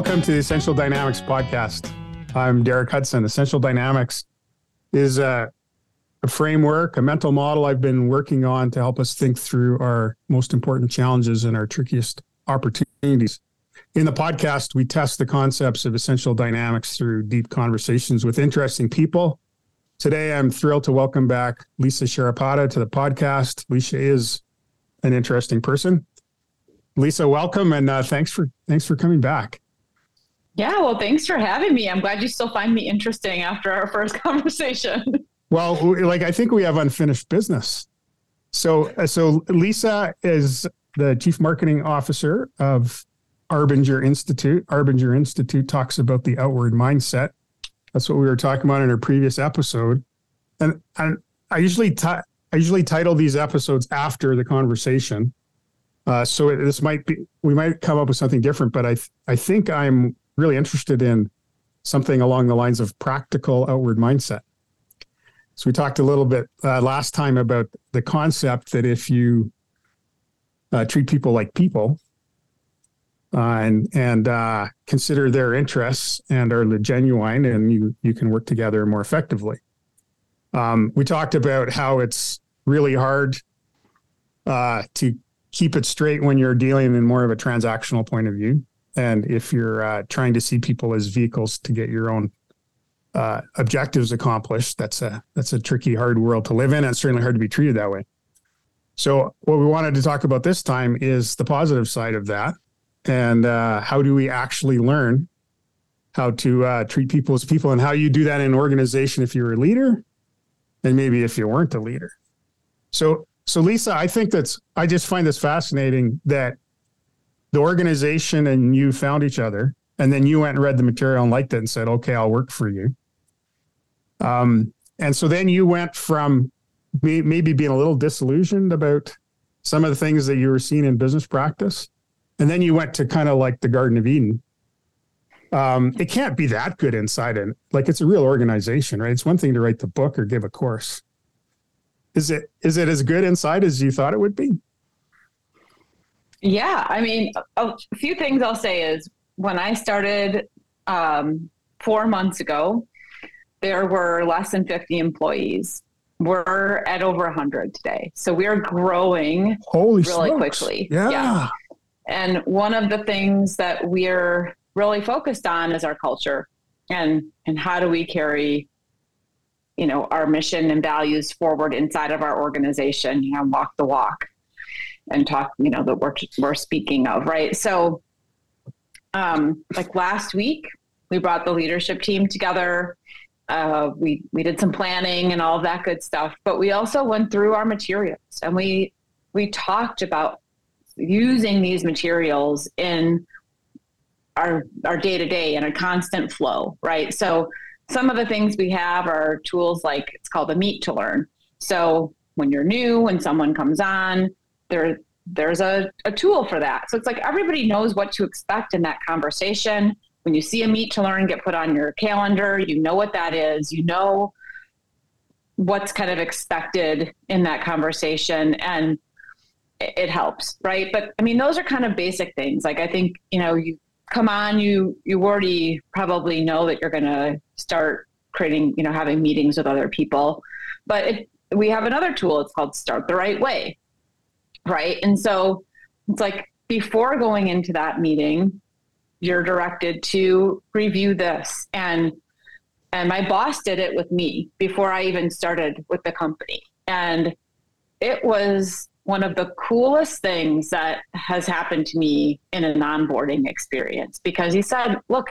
Welcome to the Essential Dynamics podcast. I'm Derek Hudson. Essential Dynamics is a, a, framework, a mental model I've been working on to help us think through our most important challenges and our trickiest opportunities. In the podcast, we test the concepts of essential dynamics through deep conversations with interesting people. Today, I'm thrilled to welcome back Lisa Sharapata to the podcast. Lisa is an interesting person. Lisa, welcome and uh, thanks for thanks for coming back. Yeah, well, thanks for having me. I'm glad you still find me interesting after our first conversation. Well, like I think we have unfinished business. So, uh, so Lisa is the chief marketing officer of Arbinger Institute. Arbinger Institute talks about the outward mindset. That's what we were talking about in our previous episode. And, and I usually t- I usually title these episodes after the conversation. Uh, so it, this might be we might come up with something different, but I th- I think I'm really interested in something along the lines of practical outward mindset. So we talked a little bit uh, last time about the concept that if you uh, treat people like people uh, and and uh, consider their interests and are genuine, and you you can work together more effectively. Um, we talked about how it's really hard uh, to keep it straight when you're dealing in more of a transactional point of view. And if you're uh, trying to see people as vehicles to get your own uh, objectives accomplished, that's a that's a tricky, hard world to live in, and certainly hard to be treated that way. So, what we wanted to talk about this time is the positive side of that, and uh, how do we actually learn how to uh, treat people as people, and how you do that in an organization if you're a leader, and maybe if you weren't a leader. So, so Lisa, I think that's I just find this fascinating that the organization and you found each other, and then you went and read the material and liked it and said, "Okay, I'll work for you." Um, and so then you went from maybe being a little disillusioned about some of the things that you were seeing in business practice, and then you went to kind of like the Garden of Eden. Um, it can't be that good inside and like it's a real organization, right? It's one thing to write the book or give a course. Is it is it as good inside as you thought it would be? Yeah, I mean, a, few things I'll say is when I started um, four months ago, there were less than 50 employees. We're at over 100 today. So we're growing Holy really smokes. quickly. Yeah. yeah. And one of the things that we're really focused on is our culture and and how do we carry you know our mission and values forward inside of our organization you know walk the walk and talk, you know, that we're, we're speaking of, right? So, um, like last week, we brought the leadership team together. Uh, we we did some planning and all that good stuff, but we also went through our materials and we we talked about using these materials in our our day to day in a constant flow, right? So some of the things we have are tools like it's called a meet to learn. So when you're new, when someone comes on, there there's a, a tool for that. So it's like everybody knows what to expect in that conversation. When you see a meet to learn get put on your calendar, you know what that is. You know what's kind of expected in that conversation and it, helps, right? But I mean those are kind of basic things. Like I think, you know, you come on, you you already probably know that you're gonna start creating, you know, having meetings with other people. But it, we have another tool. It's called Start the Right Way right? And so it's like before going into that meeting, you're directed to review this and and my boss did it with me before I even started with the company. And it was one of the coolest things that has happened to me in an onboarding experience because he said, look,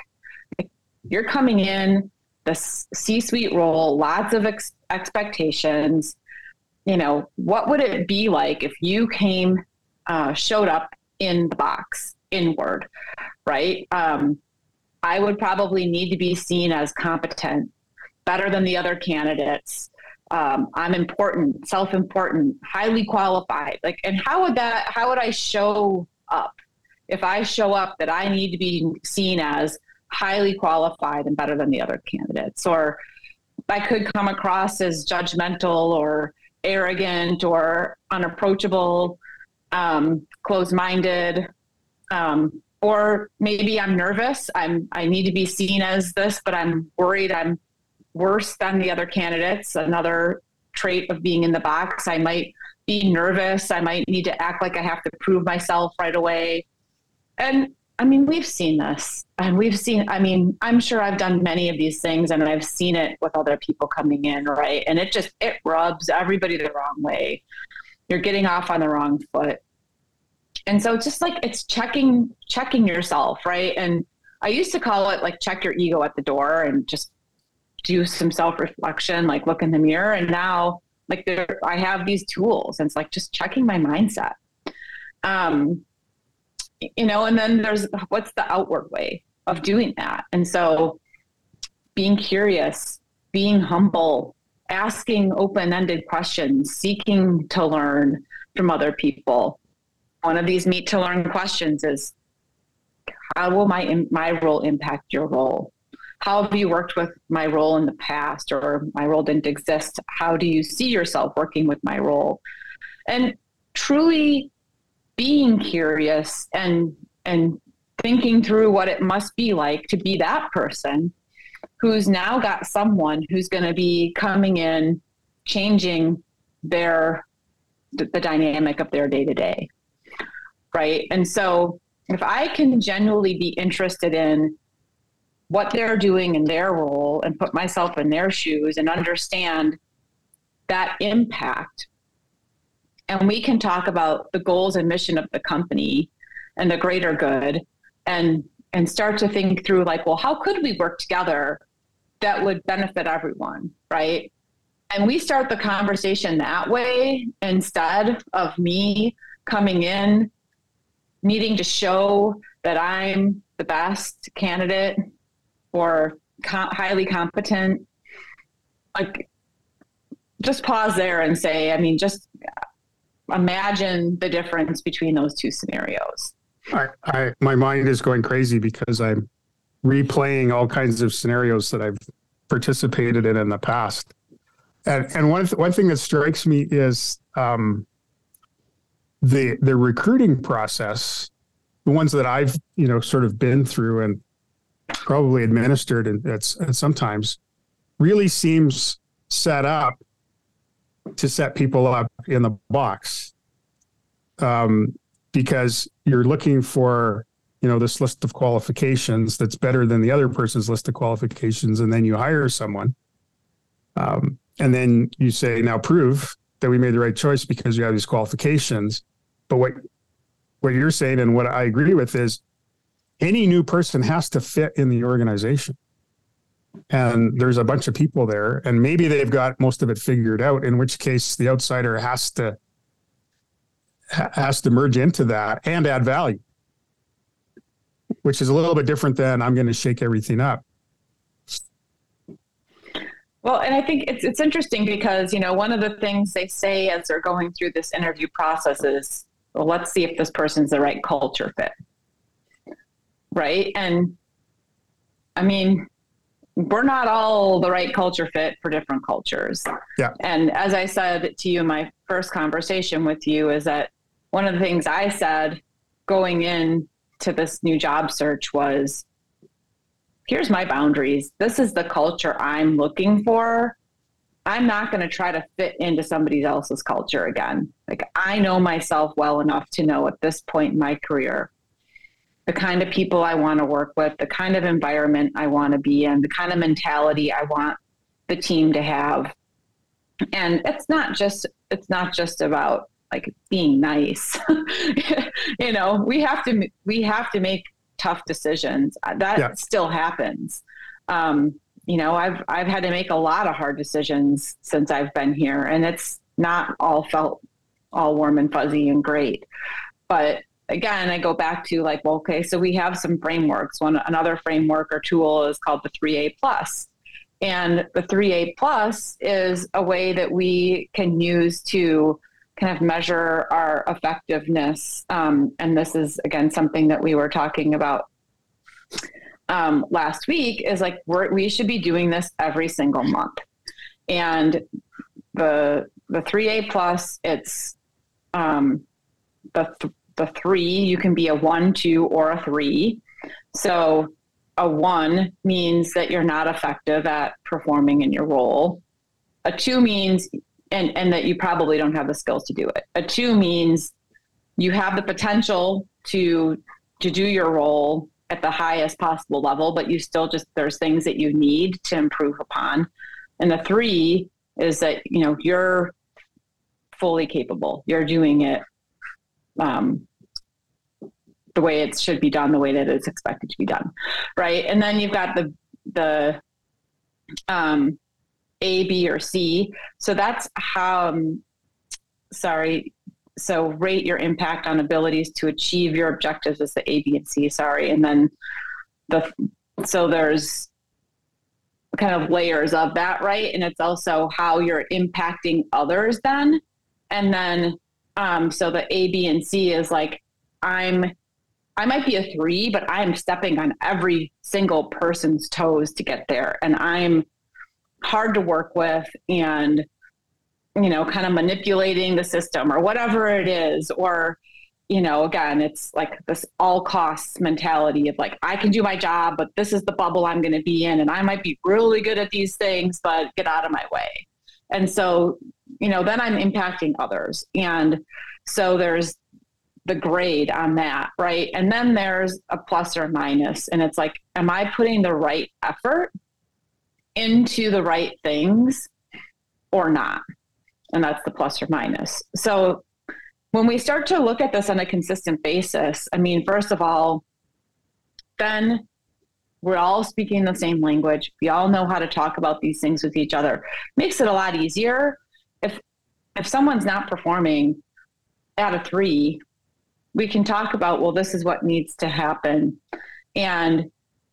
you're coming in the C suite role, lots of ex- expectations you know, what would it be like if you came, uh, showed up in the box inward, right? Um, I would probably need to be seen as competent, better than the other candidates. Um, I'm important, self-important, highly qualified. Like, and how would that? How would I show up if I show up that I need to be seen as highly qualified and better than the other candidates, or I could come across as judgmental or arrogant or unapproachable, um, closed minded. Um, or maybe I'm nervous. I'm I need to be seen as this, but I'm worried I'm worse than the other candidates. Another trait of being in the box. I might be nervous. I might need to act like I have to prove myself right away. And I mean, we've seen this and we've seen, I mean, I'm sure I've done many of these things and I've seen it with other people coming in, right? And it just, it rubs everybody the wrong way. You're getting off on the wrong foot. And so it's just like, it's checking, checking yourself, right? And I used to call it like check your ego at the door and just do some self reflection, like look in the mirror. And now, like, there, I have these tools and it's like just checking my mindset. Um, you know, and then there's what's the outward way of doing that? And so being curious, being humble, asking open ended questions, seeking to learn from other people. One of these meet to learn questions is how will my my role impact your role? How have you worked with my role in the past or my role didn't exist? How do you see yourself working with my role? And truly being curious and and thinking through what it must be like to be that person who's now got someone who's going to be coming in changing their the, the dynamic of their day to day right? And so if i can genuinely be interested in what they're doing in their role and put myself in their shoes and understand that impact and we can talk about the goals and mission of the company and the greater good and and start to think through like well how could we work together that would benefit everyone right? And we start the conversation that way instead of me coming in needing to show that i'm the best candidate or co- highly competent. Like just pause there and say i mean just imagine the difference between those two scenarios. I, I, my mind is going crazy because I'm replaying all kinds of scenarios that I've participated in in the past. And, and one, th- one thing that strikes me is um, the, the recruiting process, the ones that I've, you know, sort of been through and probably administered and sometimes really seems set up to set people up in the box um, because you're looking for you know this list of qualifications that's better than the other person's list of qualifications and then you hire someone um, and then you say now prove that we made the right choice because you have these qualifications. But what what you're saying and what i agree with is any new person has to fit in the organization and there's a bunch of people there and maybe they've got most of it figured out in which case the outsider has to has to merge into that and add value. Which is a little bit different than i'm going to shake everything up. Well and i think it's it's interesting because you know one of the things they say as they're going through this interview process is well let's see if this person's the right culture fit. Right? And i mean we're not all the right culture fit for different cultures. Yeah. And as I said to you in my first conversation with you, is that one of the things I said going in to this new job search was here's my boundaries. This is the culture I'm looking for. I'm not going to try to fit into somebody else's culture again. Like I know myself well enough to know at this point in my career the kind of people I want to work with, the kind of environment I want to be in, the kind of mentality I want the team to have. And it's not just it's not just about like being nice. you know, we have to we have to make tough decisions. Uh, that yeah. still happens. Um, you know, I've I've had to make a lot of hard decisions since I've been here, and it's not all felt all warm and fuzzy and great. But again, I go back to like, well, okay, so we have some frameworks. One another framework or tool is called the 3A plus. And the 3A plus is a way that we can use to kind of measure our effectiveness. Um, and this is again something that we were talking about um, last week. Is like we should be doing this every single month. And the the 3A plus, it's um, the th- the three, you can be a one, two, or a three. So a one means that you're not effective at performing in your role. A two means and and that you probably don't have the skills to do it. A two means you have the potential to to do your role at the highest possible level, but you still just there's things that you need to improve upon. And the three is that you know you're fully capable. You're doing it um, the way it should be done, the way that it's expected to be done, right? And then you've got the the um, A, B, or C. So that's how. Um, sorry. So rate your impact on abilities to achieve your objectives as the A, B, and C. Sorry, and then the so there's kind of layers of that, right? And it's also how you're impacting others then. And then um, so the A, B, and C is like I'm I might be a three, but I'm stepping on every single person's toes to get there. And I'm hard to work with and, you know, kind of manipulating the system or whatever it is. Or, you know, again, it's like this all costs mentality of like, I can do my job, but this is the bubble I'm going to be in. And I might be really good at these things, but get out of my way. And so, you know, then I'm impacting others. And so there's the grade on that, right? And then there's a plus or minus. And it's like, am I putting the right effort into the right things or not? And that's the plus or minus. So when we start to look at this on a consistent basis, I mean, first of all, then we're all speaking the same language. We all know how to talk about these things with each other. Makes it a lot easier if if someone's not performing at a three we can talk about, well, this is what needs to happen. And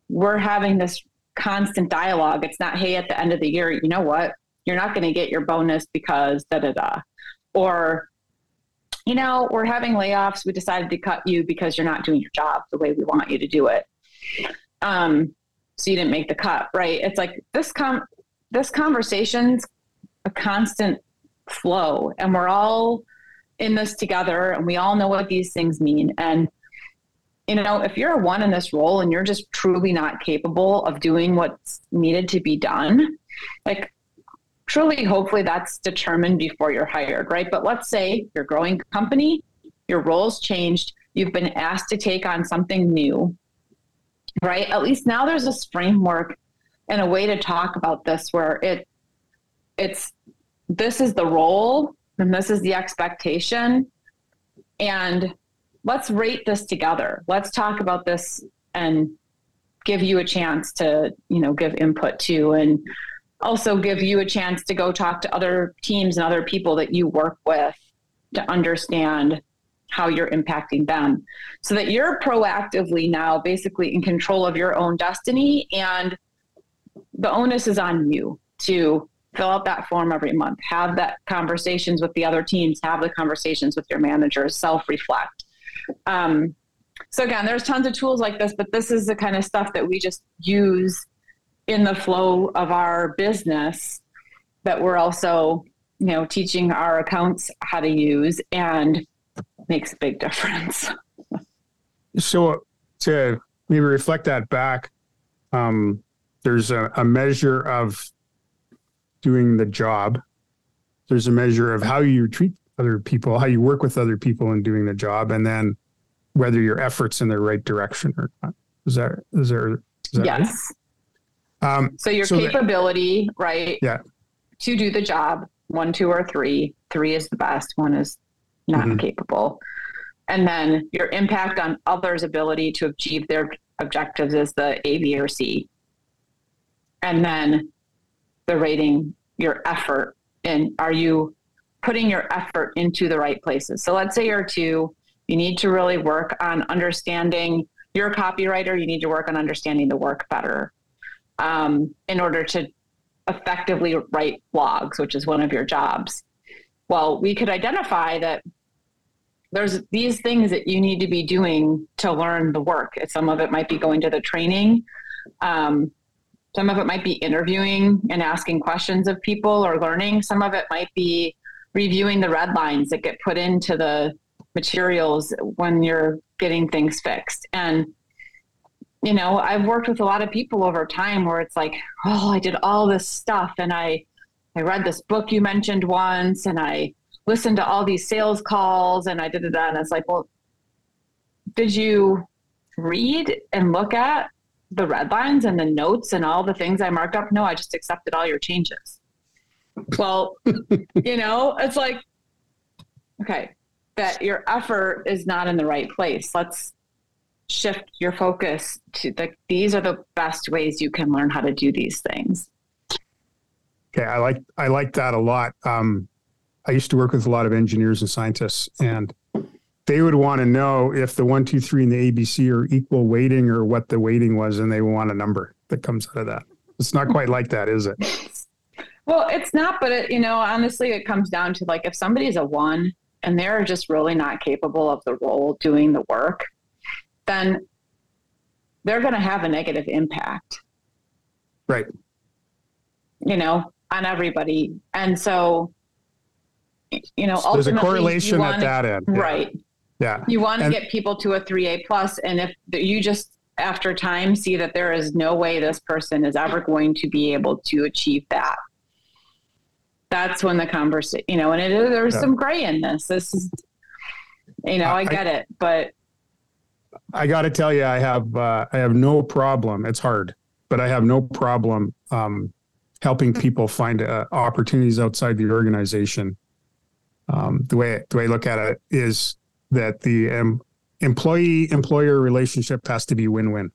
we're having this constant dialogue. It's not, hey, at the end of the year, you know what? You're not going to get your bonus because da da da. Or, you know, we're having layoffs. We decided to cut you because you're not doing your job the way we want you to do it. Um, so you didn't make the cut, right? It's like this com this conversation's a constant flow, and we're all in this together and we all know what these things mean. And, you know, if you're a one in this role and you're just truly not capable of doing what's needed to be done, like truly, hopefully that's determined before you're hired, right? But let's say you're growing company, your role's changed, you've been asked to take on something new, right? At least now there's this framework and a way to talk about this where it it's this is the role and this is the expectation. And let's rate this together. Let's talk about this and give you a chance to you know give input to and also give you a chance to go talk to other teams and other people that you work with to understand how you're impacting them. So that you're proactively now basically in control of your own destiny and the onus is on you to fill out that form every month have that conversations with the other teams have the conversations with your managers self-reflect. Um, so again there's tons of tools like this but this is the kind of stuff that we just use in the flow of our business that we're also you know teaching our accounts how to use and makes a big difference. So to maybe reflect that back um, there's a, a measure of doing the job. There's a measure of how you treat other people, how you work with other people in doing the job, and then whether your efforts in the right direction or not. Is that is there? Is that yes. Right? Um, so your so capability, that, right? Yeah. To do the job, one, two, or three. Three is the best. One is not mm-hmm. capable. And then your impact on others' ability to achieve their objectives is the A, B, or C. And then the rating your effort and are you putting your effort into the right places? So let's say you're two you need to really work on understanding you're a copywriter you need to work on understanding the work better um, in order to effectively write blogs which is one of your jobs. Well we could identify that there's these things that you need to be doing to learn the work. Some of it might be going to the training um, some of it might be interviewing and asking questions of people or learning. Some of it might be reviewing the red lines that get put into the materials when you're getting things fixed. And, you know, I've worked with a lot of people over time where it's like, oh, I did all this stuff and I, I read this book you mentioned once and I listened to all these sales calls and I did that. And it's like, well, did you read and look at the red lines and the notes and all the things I marked up? No, I just accepted all your changes. Well, you know, it's like, okay, that your effort is not in the right place. Let's shift your focus to the these are the best ways you can learn how to do these things. Okay, I like I like that a lot. Um, I used to work with a lot of engineers and scientists, and they would want to know if the one, two, three, and the ABC are equal weighting or what the weighting was, and they want a number that comes out of that. It's not quite like that, is it? Well, it's not, but it, you know, honestly, it comes down to like if somebody's a one and they're just really not capable of the role doing the work, then they're going to have a negative impact. Right. You know, on everybody. And so, you know, so there's a correlation at that end. Right. Yeah. You want to get people to a 3A plus and if you just after time see that there is no way this person is ever going to be able to achieve that that's when the conversation, you know, and it, there's yeah. some gray in this. This is, you know, I, I get it, but I got to tell you, I have uh, I have no problem. It's hard, but I have no problem um, helping people find uh, opportunities outside the organization. Um, the way the way I look at it is that the um, employee employer relationship has to be win win.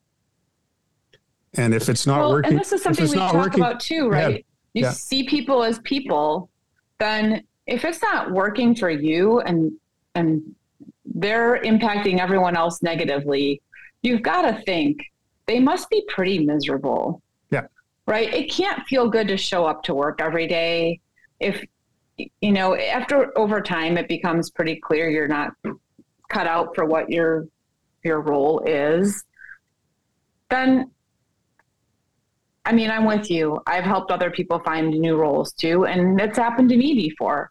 And if it's not well, working, and this is something we talk working, about too, right? you yeah. see people as people, then if it's not working for you and and they're impacting everyone else negatively, you've got to think they must be pretty miserable. Yeah. Right? It can't feel good to show up to work every day if you know, after over time it becomes pretty clear you're not cut out for what your your role is. Then I mean, I'm with you. I've helped other people find new roles too, and it's happened to me before.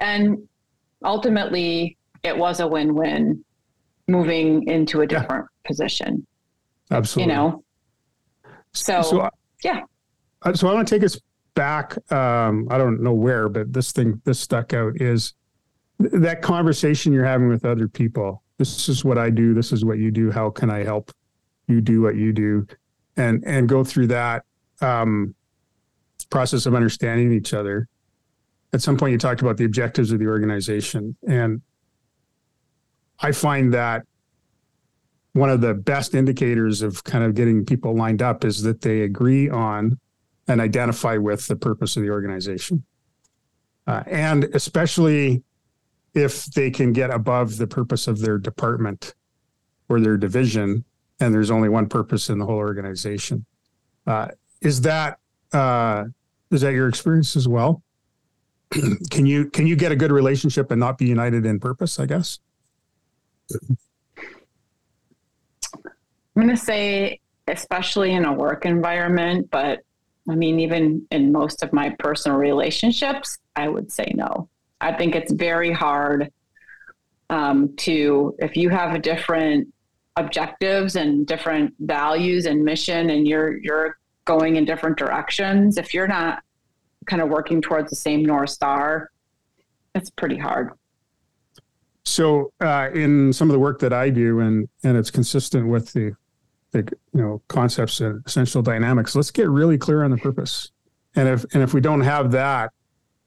And ultimately, it was a win win moving into a different yeah. position. Absolutely. You know? So, so I, yeah. So I want to take us back. Um, I don't know where, but this thing, this stuck out is that conversation you're having with other people. This is what I do. This is what you do. How can I help you do what you do? and and go through that um, process of understanding each other. At some point, you talked about the objectives of the organization, and I find that one of the best indicators of kind of getting people lined up is that they agree on and identify with the purpose of the organization, uh, and especially if they can get above the purpose of their department or their division and there's only one purpose in the whole organization. Uh, is that uh, is that your experience as well? can you can you get a good relationship and not be united in purpose? I guess. I'm going to say, especially in a work environment, but I mean, even in most of my personal relationships, I would say no. I think it's very hard um, to, if you have different objectives and different values and mission and you're you're going in different directions if you're not kind of working towards the same north star it's pretty hard. So uh, in some of the work that i do and and it's consistent with the the you know concepts and essential dynamics let's get really clear on the purpose. And if and if we don't have that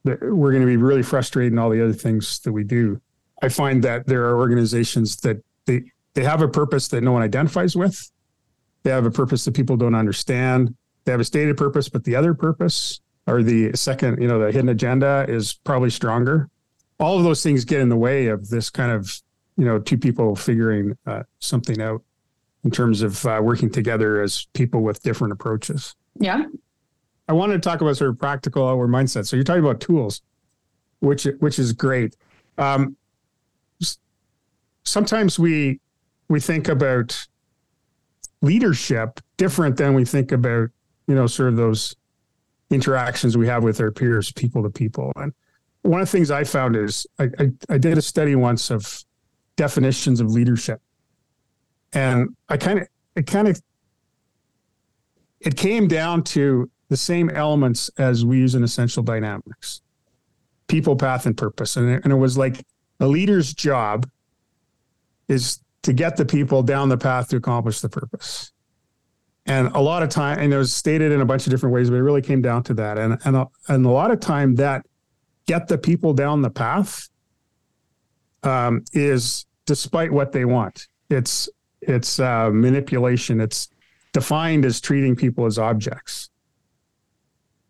we're going to be really frustrated in all the other things that we do i find that there are organizations that they they have a purpose that no one identifies with. They have a purpose that people don't understand. They have a stated purpose, but the other purpose or the second, you know, the hidden agenda is probably stronger. All of those things get in the way of this kind of, you know, two people figuring uh, something out in terms of uh, working together as people with different approaches. Yeah. I wanted to talk about sort of practical outward mindset. So you're talking about tools, which which is great. Um, sometimes we we think about leadership different than we think about, you know, sort of those interactions we have with our peers, people to people. And one of the things I found is I, I, I did a study once of definitions of leadership. And I kind of, it kind of, it came down to the same elements as we use in essential dynamics people, path, and purpose. And it, and it was like a leader's job is to get the people down the path to accomplish the purpose. And a lot of time, and it was stated in a bunch of different ways, but it really came down to that. And and a, and a lot of time that get the people down the path um, is despite what they want. It's it's uh, manipulation. It's defined as treating people as objects.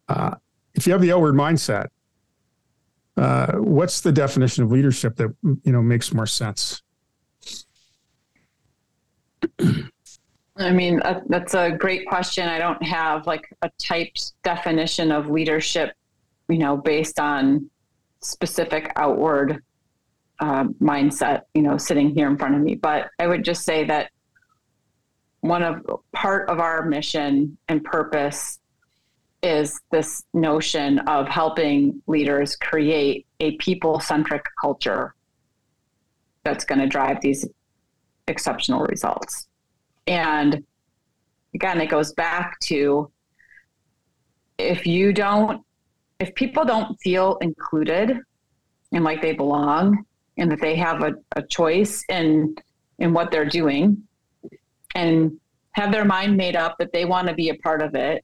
Uh, if you have the outward mindset, uh, what's the definition of leadership that you know makes more sense? I mean, uh, that's a great question. I don't have like a typed definition of leadership, you know, based on specific outward uh, mindset, you know, sitting here in front of me. But I would just say that one of part of our mission and purpose is this notion of helping leaders create a people centric culture that's going to drive these exceptional results. And again, it goes back to if you don't, if people don't feel included and like they belong and that they have a, a choice in in what they're doing and have their mind made up that they want to be a part of it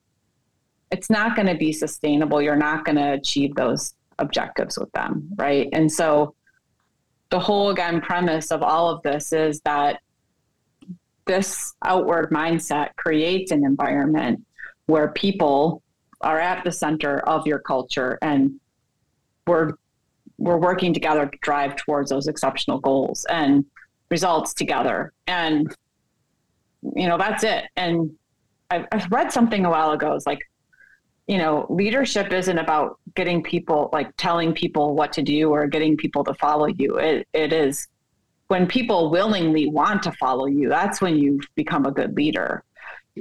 it's not going to be sustainable. You're not going to achieve those objectives with them, right? And so the whole again premise of all of this is that this outward mindset creates an environment where people are at the center of your culture and we're we're working together to drive towards those exceptional goals and results together and you know that's it and I've, I've read something a while ago it's like you know, leadership isn't about getting people like telling people what to do or getting people to follow you. It it is when people willingly want to follow you, that's when you've become a good leader.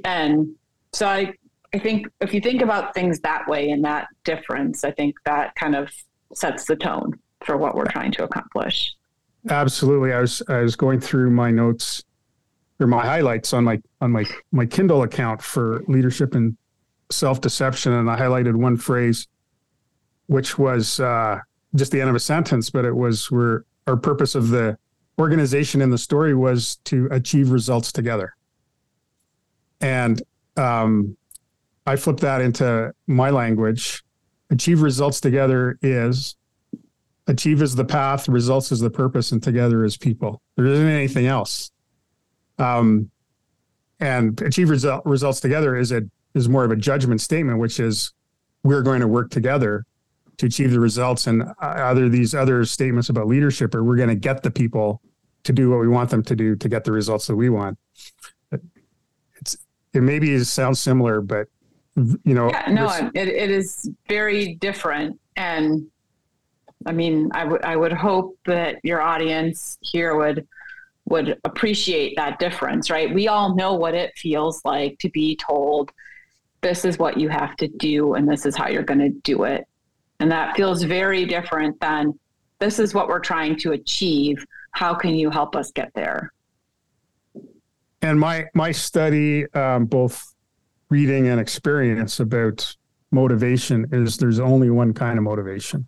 And so I I think if you think about things that way and that difference, I think that kind of sets the tone for what we're trying to accomplish. Absolutely. I was I was going through my notes or my highlights on my on my my Kindle account for leadership and self deception, and I highlighted one phrase, which was uh, just the end of a sentence, but it was where our purpose of the organization in the story was to achieve results together. And um, I flipped that into my language. Achieve results together is achieve is the path, results is the purpose, and together is people. There isn't anything else. Um, and achieve result, results together is a is more of a judgment statement, which is we're going to work together to achieve the results. And uh, either these other statements about leadership or we're going to get the people to do what we want them to do to get the results that we want. It's it maybe sounds similar, but you know, yeah, no, it, it is very different. And I mean, I would I would hope that your audience here would would appreciate that difference, right? We all know what it feels like to be told this is what you have to do and this is how you're going to do it. And that feels very different than this is what we're trying to achieve. How can you help us get there? And my my study, um, both reading and experience about motivation is there's only one kind of motivation,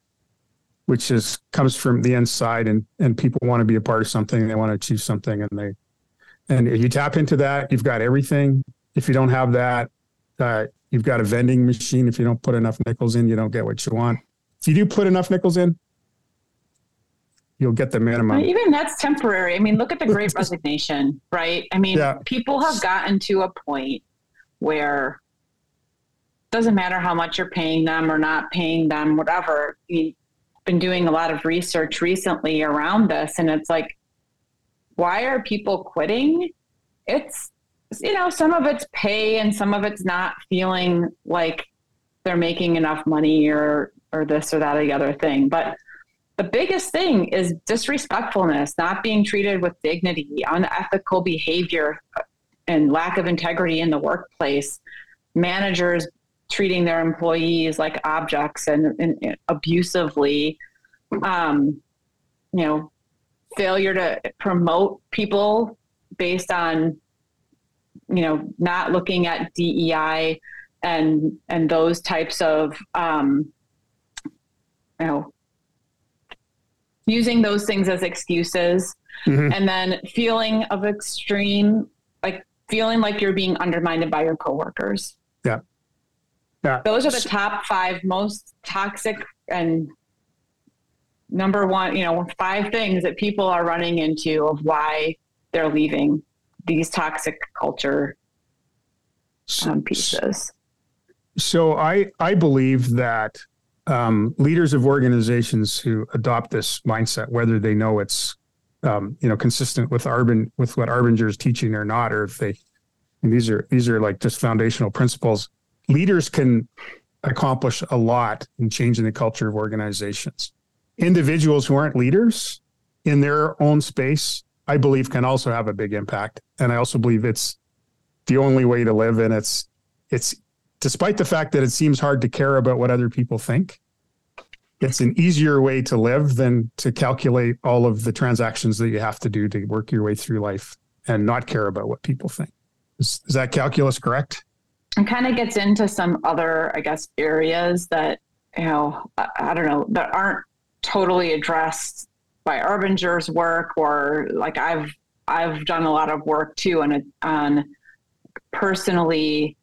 which is comes from the inside, and and people want to be a part of something, they want to achieve something, and they and if you tap into that, you've got everything. If you don't have that, uh, you've got a vending machine. If you don't put enough nickels in, you don't get what you want. If you do put enough nickels in, you'll get the minimum. Even that's temporary. I mean, look at the great resignation, right? I mean, yeah. people have gotten to a point where it doesn't matter how much you're paying them or not paying them, whatever. I've been doing a lot of research recently around this, and it's like, why are people quitting? It's you know, some of it's pay and some of it's not feeling like they're making enough money or or this or that or the other thing. But the biggest thing is disrespectfulness, not being treated with dignity, unethical behavior, and lack of integrity in the workplace. Managers treating their employees like objects and, and, and abusively. Um, you know, failure to promote people based on you know not looking at DEI and and those types of um, you know using those things as excuses mm-hmm. and then feeling of extreme like feeling like you're being undermined by your coworkers. Yeah. Yeah. Those are the top five most toxic and number one you know five things that people are running into of why they're leaving these toxic culture um, pieces so i i believe that um, leaders of organizations who adopt this mindset, whether they know it's um, you know consistent with Arbin with what Arbinger is teaching or not, or if they these are these are like just foundational principles. Leaders can accomplish a lot in changing the culture of organizations. Individuals who aren't leaders in their own space, I believe, can also have a big impact. And I also believe it's the only way to live. And it's it's despite the fact that it seems hard to care about what other people think, it's an easier way to live than to calculate all of the transactions that you have to do to work your way through life and not care about what people think. Is, is that calculus correct? It kind of gets into some other, I guess, areas that, you know, I, I don't know, that aren't totally addressed by Arbinger's work or like I've I've done a lot of work too on on personally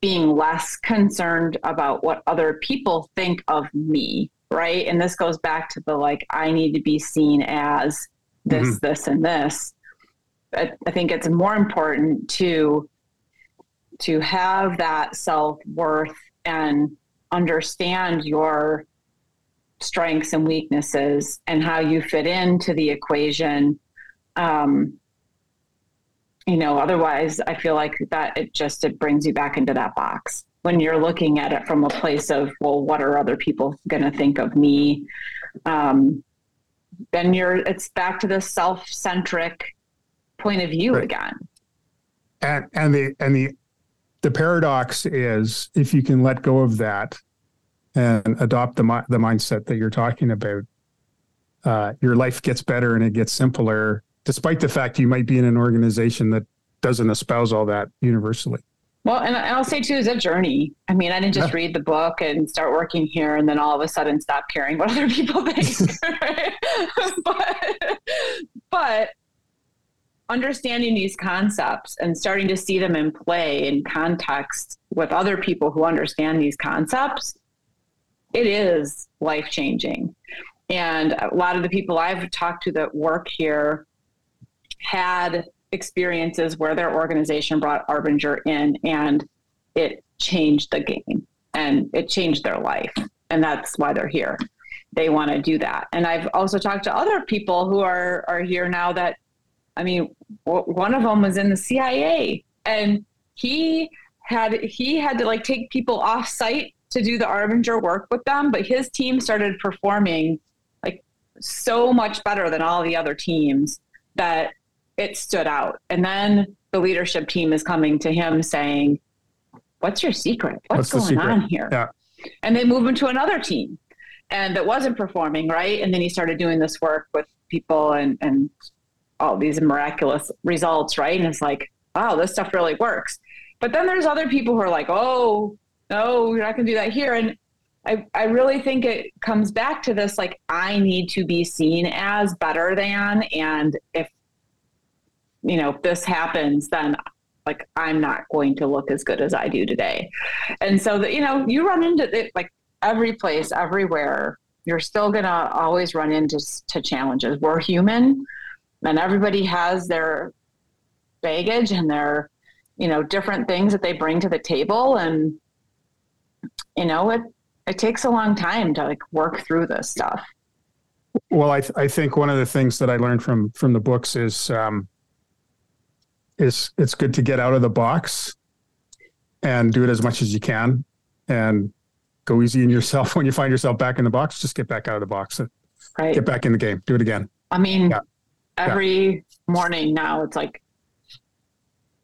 being less concerned about what other people think of me, right? And this goes back to the like, I need to be seen as this, mm-hmm. this, and this. I, I think it's more important to to have that self worth and understand your strengths and weaknesses and how you fit into the equation. Um, you know otherwise i feel like that it just it brings you back into that box. When you're looking at it from a place of well what are other people going to think of me? Um, then you're it's back to the self-centric point of view right. again. And and the and the the paradox is if you can let go of that and adopt the the mindset that you're talking about uh, your life gets better and it gets simpler despite the fact you might be in an organization that doesn't espouse all that universally. Well, and I'll say too, is a journey. I mean, I didn't just read the book and start working here and then all of a sudden stop caring what other people think. but, but understanding these concepts and starting to see them in play in context with other people who understand these concepts, it is life changing. And a lot of the people I've talked to that work here had experiences where their organization brought Arbinger in and it changed the game and it changed their life. And that's why they're here. They want to do that. And I've also talked to other people who are, are here now that, I mean, one of them was in the CIA and he had, he had to like take people off site to do the Arbinger work with them, but his team started performing like so much better than all the other teams that it stood out. And then the leadership team is coming to him saying, What's your secret? What's, What's going on here? Yeah. And they move him to another team and that wasn't performing, right? And then he started doing this work with people and, and all these miraculous results, right? And it's like, wow, this stuff really works. But then there's other people who are like, oh, Oh, no, you're not going to do that here. And I, I really think it comes back to this like, I need to be seen as better than. And if you know, this happens, then like I'm not going to look as good as I do today. And so that, you know, you run into it like every place, everywhere, you're still going to always run into to challenges. We're human and everybody has their baggage and their, you know, different things that they bring to the table. And, you know, it, it takes a long time to like work through this stuff. Well, I, th- I think one of the things that I learned from, from the books is, um, it's it's good to get out of the box and do it as much as you can and go easy on yourself when you find yourself back in the box just get back out of the box and right. get back in the game do it again i mean yeah. every yeah. morning now it's like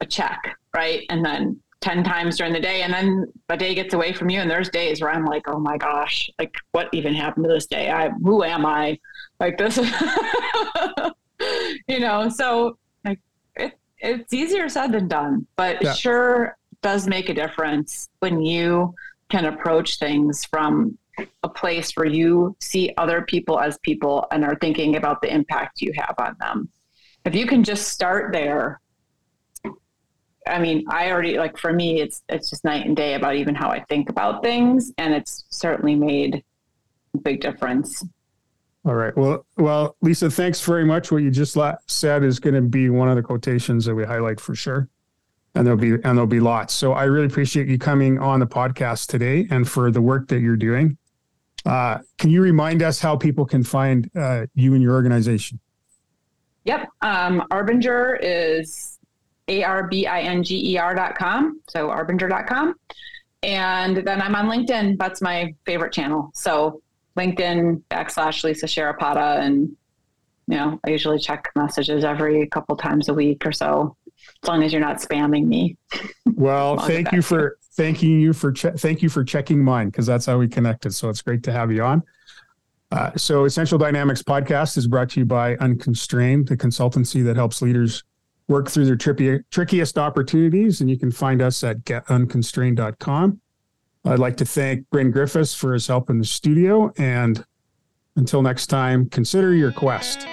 a check right and then 10 times during the day and then a day gets away from you and there's days where i'm like oh my gosh like what even happened to this day i who am i like this you know, so like it, it's easier said than done, but yeah. sure does make a difference when you can approach things from a place where you see other people as people and are thinking about the impact you have on them. If you can just start there, I mean, I already like for me, it's it's just night and day about even how I think about things, and it's certainly made a big difference. All right. Well, well, Lisa, thanks very much. What you just said is going to be one of the quotations that we highlight for sure, and there'll be and there'll be lots. So I really appreciate you coming on the podcast today and for the work that you're doing. Uh, can you remind us how people can find uh, you and your organization? Yep. Um, Arbinger is A R B I N G E R dot com. So arbinger.com. And then I'm on LinkedIn. That's my favorite channel. So LinkedIn backslash Lisa Sharapata. And, you know, I usually check messages every couple times a week or so, as long as you're not spamming me. Well, thank you for thanking you for che- thank you for checking mine because that's how we connected. So it's great to have you on. Uh, so Essential Dynamics podcast is brought to you by Unconstrained, the consultancy that helps leaders work through their trippy, trickiest opportunities. And you can find us at getunconstrained.com. I'd like to thank Bryn Griffiths for his help in the studio. And until next time, consider your quest.